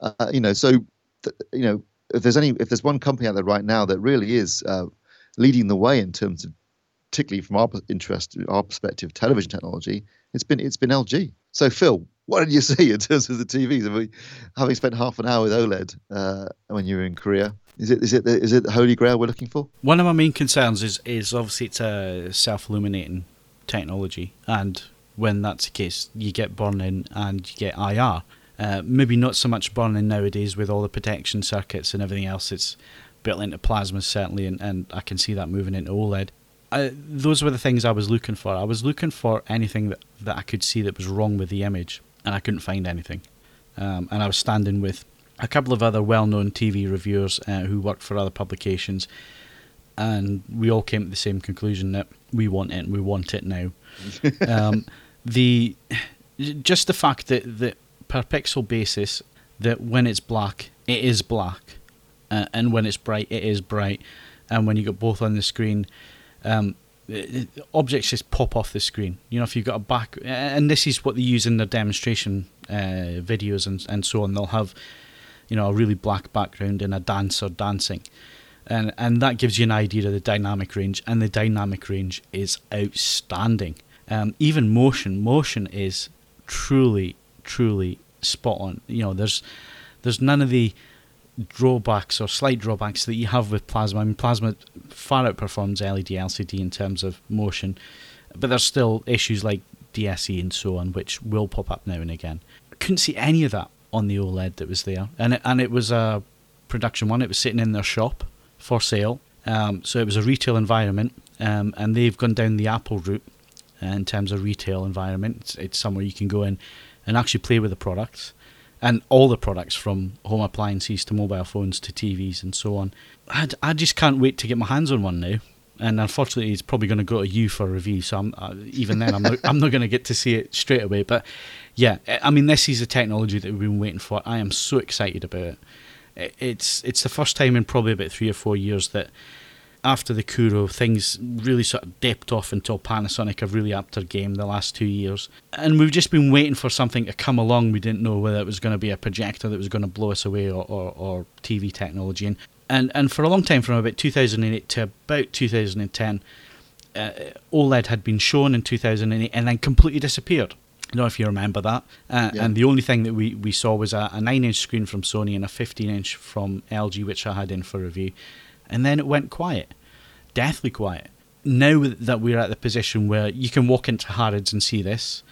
Uh, you know, so th- you know if there's any if there's one company out there right now that really is uh, leading the way in terms of particularly from our interest our perspective television technology it's been it's been LG so Phil what did you see in terms of the TVs I mean, having spent half an hour with OLED uh, when you were in Korea is it is it is it the holy grail we're looking for
one of my main concerns is is obviously it's a self illuminating technology and when that's the case. You get burn-in and you get IR. Uh, maybe not so much burn-in nowadays with all the protection circuits and everything else. It's built into plasmas certainly, and, and I can see that moving into OLED. I, those were the things I was looking for. I was looking for anything that, that I could see that was wrong with the image, and I couldn't find anything. Um, and I was standing with a couple of other well-known TV reviewers uh, who worked for other publications, and we all came to the same conclusion that we want it, and we want it now. um, the just the fact that that per pixel basis, that when it's black, it is black, uh, and when it's bright, it is bright, and when you got both on the screen. Um, objects just pop off the screen. You know, if you've got a back, and this is what they use in their demonstration uh, videos and and so on. They'll have you know a really black background and a dancer dancing and and that gives you an idea of the dynamic range and the dynamic range is outstanding um, even motion motion is truly truly spot on. You know there's there's none of the drawbacks or slight drawbacks that you have with plasma. I mean plasma far outperforms LED LCD in terms of motion but there's still issues like DSE and so on which will pop up now and again. I couldn't see any of that on the OLED that was there, and it, and it was a production one. It was sitting in their shop for sale, um, so it was a retail environment, um, and they've gone down the Apple route uh, in terms of retail environment. It's, it's somewhere you can go in and actually play with the products, and all the products from home appliances to mobile phones to TVs and so on. I, I just can't wait to get my hands on one now. And unfortunately it's probably going to go to you for a review so I'm, uh, even then I'm not, I'm not going to get to see it straight away. But yeah I mean this is a technology that we've been waiting for. I am so excited about it. It's it's the first time in probably about three or four years that after the Kuro things really sort of dipped off until Panasonic have really upped their game the last two years and we've just been waiting for something to come along we didn't know whether it was going to be a projector that was going to blow us away or, or, or TV technology and and and for a long time, from about 2008 to about 2010, uh, OLED had been shown in 2008 and then completely disappeared. I don't know if you remember that. Uh, yeah. And the only thing that we, we saw was a, a 9 inch screen from Sony and a 15 inch from LG, which I had in for review. And then it went quiet, deathly quiet. Now that we're at the position where you can walk into Harrods and see this,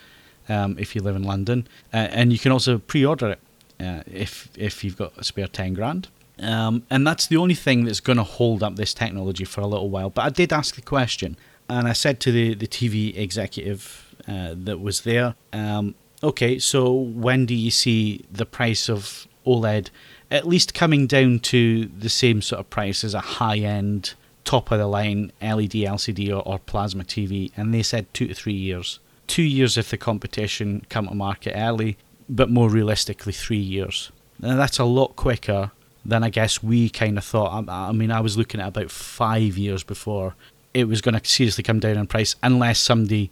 um, if you live in London, uh, and you can also pre order it uh, if, if you've got a spare 10 grand. Um, and that's the only thing that's going to hold up this technology for a little while. But I did ask the question, and I said to the, the TV executive uh, that was there, um, okay, so when do you see the price of OLED at least coming down to the same sort of price as a high end, top of the line LED, LCD, or, or plasma TV? And they said two to three years. Two years if the competition come to market early, but more realistically, three years. Now that's a lot quicker than I guess we kind of thought. I, I mean, I was looking at about five years before it was going to seriously come down in price, unless somebody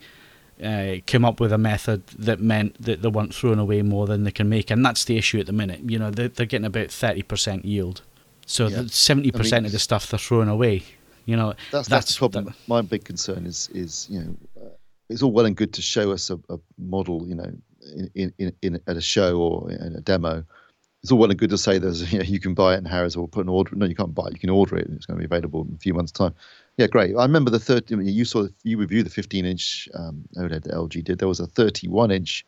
uh, came up with a method that meant that they weren't throwing away more than they can make, and that's the issue at the minute. You know, they're, they're getting about thirty percent yield, so seventy yeah. percent I mean, of the stuff they're throwing away. You know,
that's that's, that's the problem. That, My big concern is is you know, uh, it's all well and good to show us a, a model, you know, in, in, in at a show or in a demo it's all well and good to say there's you, know, you can buy it in Harrods or put an order. No, you can't buy it. You can order it. and It's going to be available in a few months' time. Yeah, great. I remember the 30. I mean, you saw you reviewed the 15 inch um, OLED that LG did. There was a 31 inch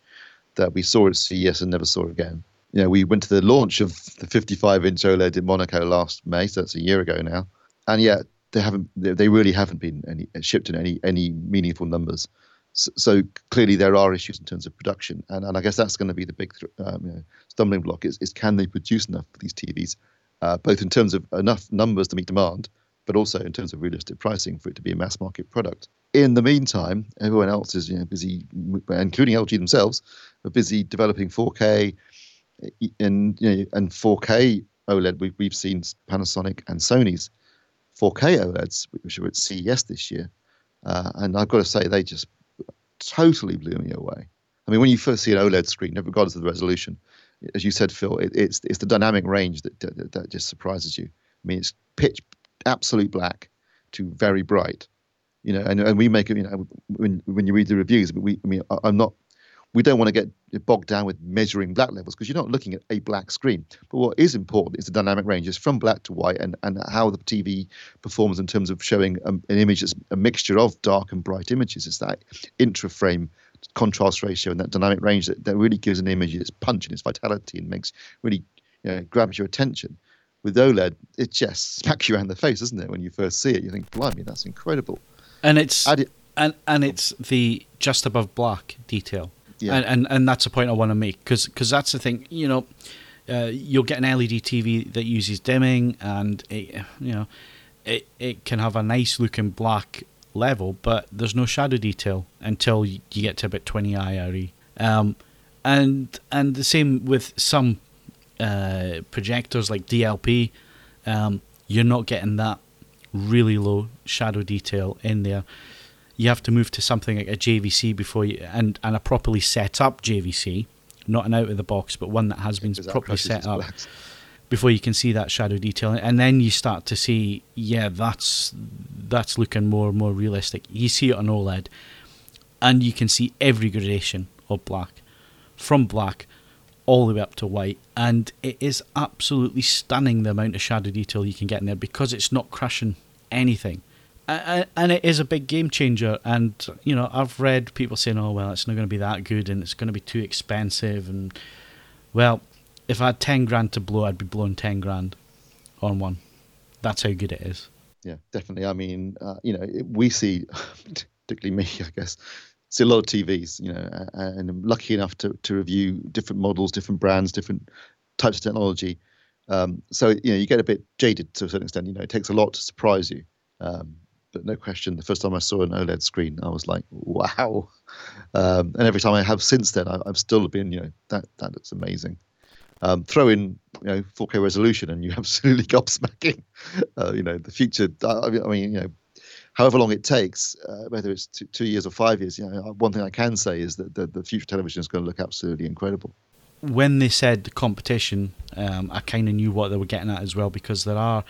that we saw at CES and never saw again. You know, we went to the launch of the 55 inch OLED in Monaco last May, so that's a year ago now, and yet they haven't. They really haven't been any shipped in any any meaningful numbers. So, so, clearly there are issues in terms of production, and, and I guess that's going to be the big um, you know, stumbling block is, is can they produce enough for these TVs, uh, both in terms of enough numbers to meet demand, but also in terms of realistic pricing for it to be a mass market product. In the meantime, everyone else is you know, busy, including LG themselves, are busy developing 4K and you know, and 4K OLED. We've we've seen Panasonic and Sony's 4K OLEDs, which were at CES this year, uh, and I've got to say they just totally blew me away. I mean, when you first see an OLED screen, regardless of the resolution, as you said, Phil, it, it's it's the dynamic range that, that, that just surprises you. I mean, it's pitch absolute black to very bright, you know. And, and we make it, you know, when when you read the reviews, we I mean, I'm not we don't want to get bogged down with measuring black levels because you're not looking at a black screen. But what is important is the dynamic ranges from black to white and, and how the TV performs in terms of showing um, an image that's a mixture of dark and bright images. It's that intra-frame contrast ratio and that dynamic range that, that really gives an image its punch and its vitality and makes really you know, grabs your attention. With OLED, it just smacks you around the face, doesn't it? When you first see it, you think, "Blimey, that's incredible!"
And it's and and it's the just above black detail. Yeah. And, and and that's a point I want to make because because that's the thing. You know, uh, you'll get an LED TV that uses dimming, and it, you know, it it can have a nice looking black level, but there's no shadow detail until you get to about 20 IRE. Um, and and the same with some uh, projectors like DLP, um, you're not getting that really low shadow detail in there. You have to move to something like a JVC before you and and a properly set up JVC, not an out of the box, but one that has been properly set up before you can see that shadow detail, and then you start to see, yeah, that's that's looking more and more realistic. You see it on OLED, and you can see every gradation of black, from black all the way up to white, and it is absolutely stunning the amount of shadow detail you can get in there because it's not crushing anything. And it is a big game changer. And you know, I've read people saying, "Oh well, it's not going to be that good, and it's going to be too expensive." And well, if I had ten grand to blow, I'd be blowing ten grand on one. That's how good it is.
Yeah, definitely. I mean, uh, you know, we see, particularly me, I guess, see a lot of TVs. You know, and I'm lucky enough to to review different models, different brands, different types of technology. Um, so you know, you get a bit jaded to a certain extent. You know, it takes a lot to surprise you. Um, but no question, the first time I saw an OLED screen, I was like, "Wow!" Um, and every time I have since then, I, have still been, you know, that that looks amazing. Um, throw in you know 4K resolution and you absolutely gobsmacking. Uh, you know the future. I, mean, you know, however long it takes, uh, whether it's two, two, years or five years, you know, one thing I can say is that the, the future television is going to look absolutely incredible.
When they said competition, um, I kind of knew what they were getting at as well because there are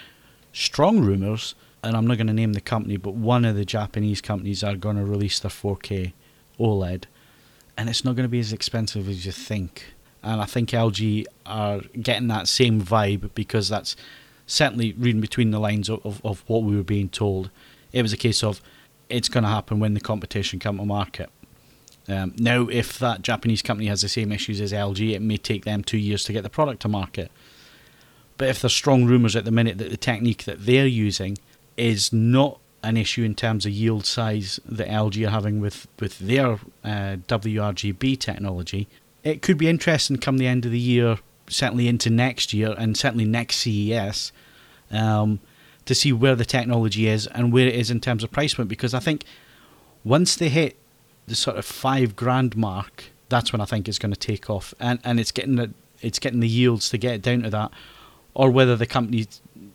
strong rumours, and I'm not going to name the company, but one of the Japanese companies are going to release their 4K OLED, and it's not going to be as expensive as you think and I think LG are getting that same vibe because that's certainly reading between the lines of, of, of what we were being told. It was a case of it's going to happen when the competition come to market. Um, now, if that Japanese company has the same issues as LG, it may take them two years to get the product to market. But if there's strong rumours at the minute that the technique that they're using is not an issue in terms of yield size that LG are having with, with their uh, WRGB technology, it could be interesting come the end of the year, certainly into next year, and certainly next CES, um, to see where the technology is and where it is in terms of price point. Because I think once they hit the sort of five grand mark, that's when I think it's going to take off, and and it's getting the it's getting the yields to get down to that, or whether the company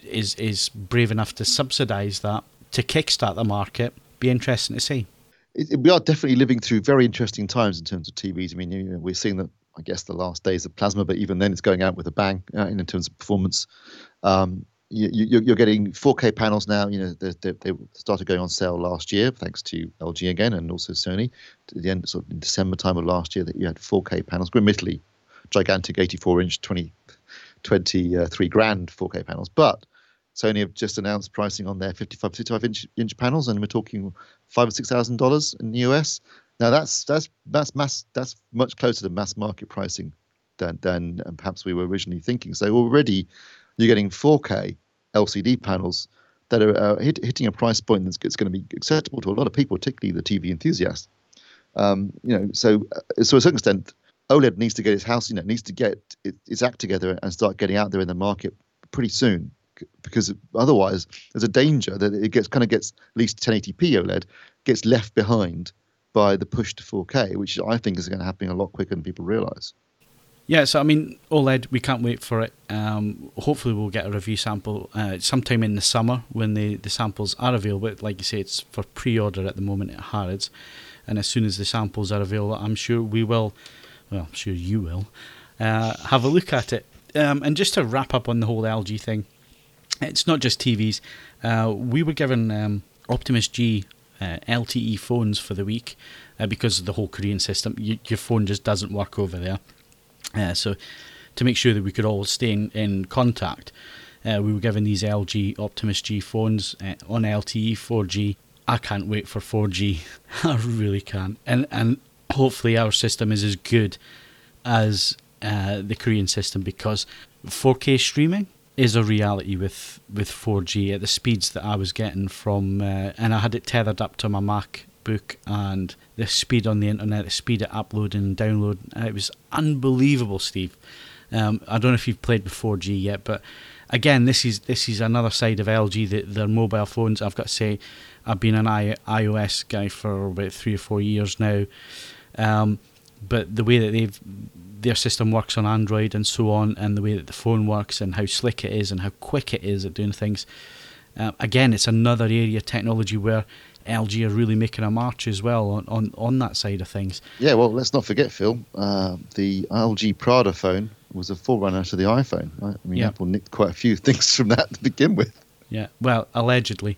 is is brave enough to subsidise that to kickstart the market. Be interesting to see
it, we are definitely living through very interesting times in terms of TVs. I mean, you know, we're seeing that, I guess, the last days of plasma, but even then, it's going out with a bang uh, in, terms of performance. Um, you, are getting 4K panels now. You know, they, they, started going on sale last year, thanks to LG again and also Sony. To the end, sort of December time of last year, that you had 4K panels, admittedly gigantic 84 inch, 20, 23 uh, grand 4K panels, but Sony have just announced pricing on their 55, 55 inch, inch panels, and we're talking five or six thousand dollars in the US. Now that's that's that's mass that's much closer to mass market pricing than than perhaps we were originally thinking. So already you're getting 4K LCD panels that are uh, hit, hitting a price point that's, going to be acceptable to a lot of people, particularly the TV enthusiasts. Um, you know, so uh, so to a certain extent, OLED needs to get its house, you know, needs to get its act together and start getting out there in the market pretty soon because otherwise there's a danger that it gets kind of gets at least 1080p OLED gets left behind by the push to 4K, which I think is going to happen a lot quicker than people realize.
Yeah, so I mean, OLED, we can't wait for it. Um, hopefully, we'll get a review sample uh, sometime in the summer when the, the samples are available. Like you say, it's for pre order at the moment at Harrods. And as soon as the samples are available, I'm sure we will, well, I'm sure you will, uh, have a look at it. Um, and just to wrap up on the whole LG thing, it's not just TVs. Uh, we were given um, Optimus G uh, LTE phones for the week uh, because of the whole Korean system. You, your phone just doesn't work over there. Uh, so, to make sure that we could all stay in, in contact, uh, we were given these LG Optimus G phones uh, on LTE 4G. I can't wait for 4G. I really can't. And and hopefully our system is as good as uh, the Korean system because 4K streaming is a reality with with 4G at the speeds that I was getting from, uh, and I had it tethered up to my MacBook and the speed on the internet, the speed of uploading and downloading, it was unbelievable, Steve. Um, I don't know if you've played with 4G yet, but again, this is this is another side of LG. That their mobile phones. I've got to say, I've been an I, iOS guy for about three or four years now, um, but the way that they've their system works on Android and so on, and the way that the phone works and how slick it is and how quick it is at doing things. Uh, again, it's another area of technology where LG are really making a march as well on, on, on that side of things.
Yeah, well, let's not forget, Phil, uh, the LG Prada phone was a forerunner to the iPhone. Right? I mean, yeah. Apple nicked quite a few things from that to begin with.
Yeah, well, allegedly.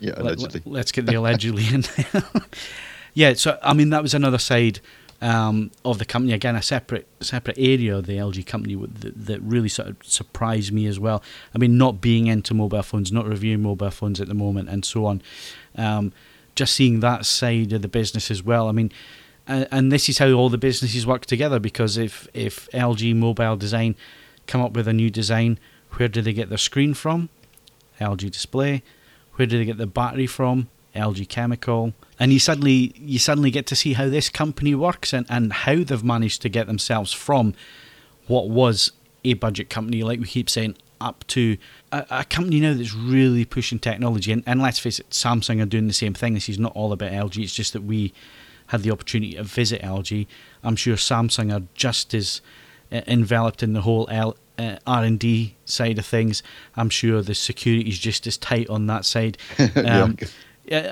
Yeah, allegedly.
Let, us get the allegedly in there. yeah, so I mean, that was another side um, of the company. Again, a separate separate area of the LG company that, that, really sort of surprised me as well. I mean, not being into mobile phones, not reviewing mobile phones at the moment, and so on. Um, just seeing that side of the business as well. I mean, and, and this is how all the businesses work together. Because if if LG Mobile Design come up with a new design, where do they get their screen from? LG Display. Where do they get the battery from? LG Chemical and you suddenly you suddenly get to see how this company works and, and how they've managed to get themselves from what was a budget company, like we keep saying, up to a, a company now that's really pushing technology. And, and, let's face it, Samsung are doing the same thing. This is not all about LG. It's just that we had the opportunity to visit LG. I'm sure Samsung are just as uh, enveloped in the whole L, uh, R&D side of things. I'm sure the security is just as tight on that side. Um, yeah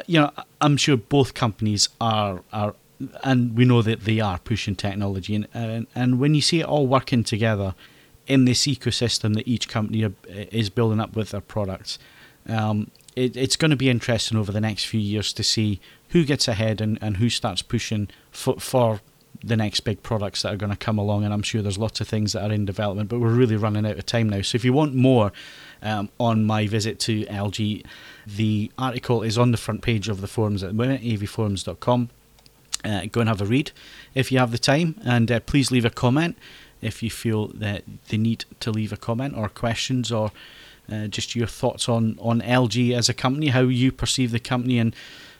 you know, I'm sure both companies are are, and we know that they are pushing technology, and and, and when you see it all working together in this ecosystem that each company is building up with their products, um, it, it's going to be interesting over the next few years to see who gets ahead and, and who starts pushing for, for the next big products that are going to come along. And I'm sure there's lots of things that are in development, but we're really running out of time now. So if you want more um, on my visit to LG, the article is on the front page of the forums at the moment, avforums.com. Uh, go and have a read if you have the time, and uh, please leave a comment if you feel that the need to leave a comment or questions or uh, just your thoughts on, on LG as a company, how you perceive the company, and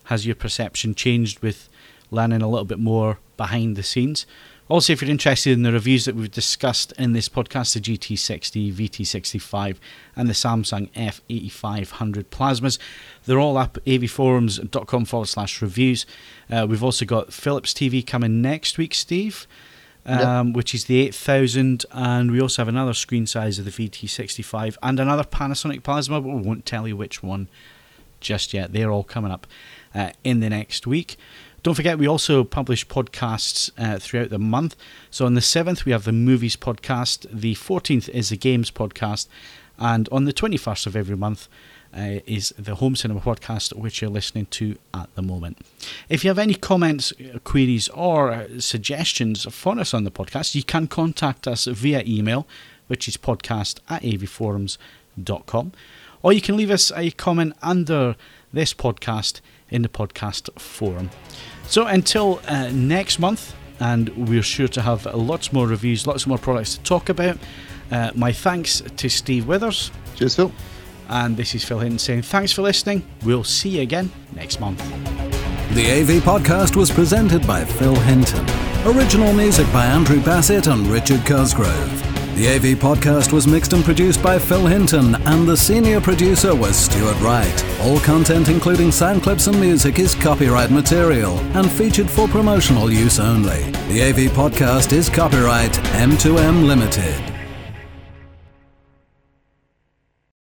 has your perception changed with learning a little bit more behind the scenes. Also, if you're interested in the reviews that we've discussed in this podcast, the GT60, VT65, and the Samsung F8500 plasmas, they're all up at avforums.com forward slash reviews. Uh, we've also got Philips TV coming next week, Steve. Um, yep. Which is the 8000, and we also have another screen size of the VT65 and another Panasonic plasma, but we won't tell you which one just yet. They're all coming up uh, in the next week. Don't forget, we also publish podcasts uh, throughout the month. So on the 7th, we have the movies podcast, the 14th is the games podcast, and on the 21st of every month, uh, is the Home Cinema podcast, which you're listening to at the moment. If you have any comments, uh, queries, or uh, suggestions for us on the podcast, you can contact us via email, which is podcast at avforums.com, or you can leave us a comment under this podcast in the podcast forum. So until uh, next month, and we're sure to have lots more reviews, lots more products to talk about. Uh, my thanks to Steve Withers.
Cheers, Phil.
And this is Phil Hinton saying thanks for listening. We'll see you again next month.
The AV podcast was presented by Phil Hinton. Original music by Andrew Bassett and Richard Cosgrove. The AV podcast was mixed and produced by Phil Hinton, and the senior producer was Stuart Wright. All content, including sound clips and music, is copyright material and featured for promotional use only. The AV podcast is copyright M2M Limited.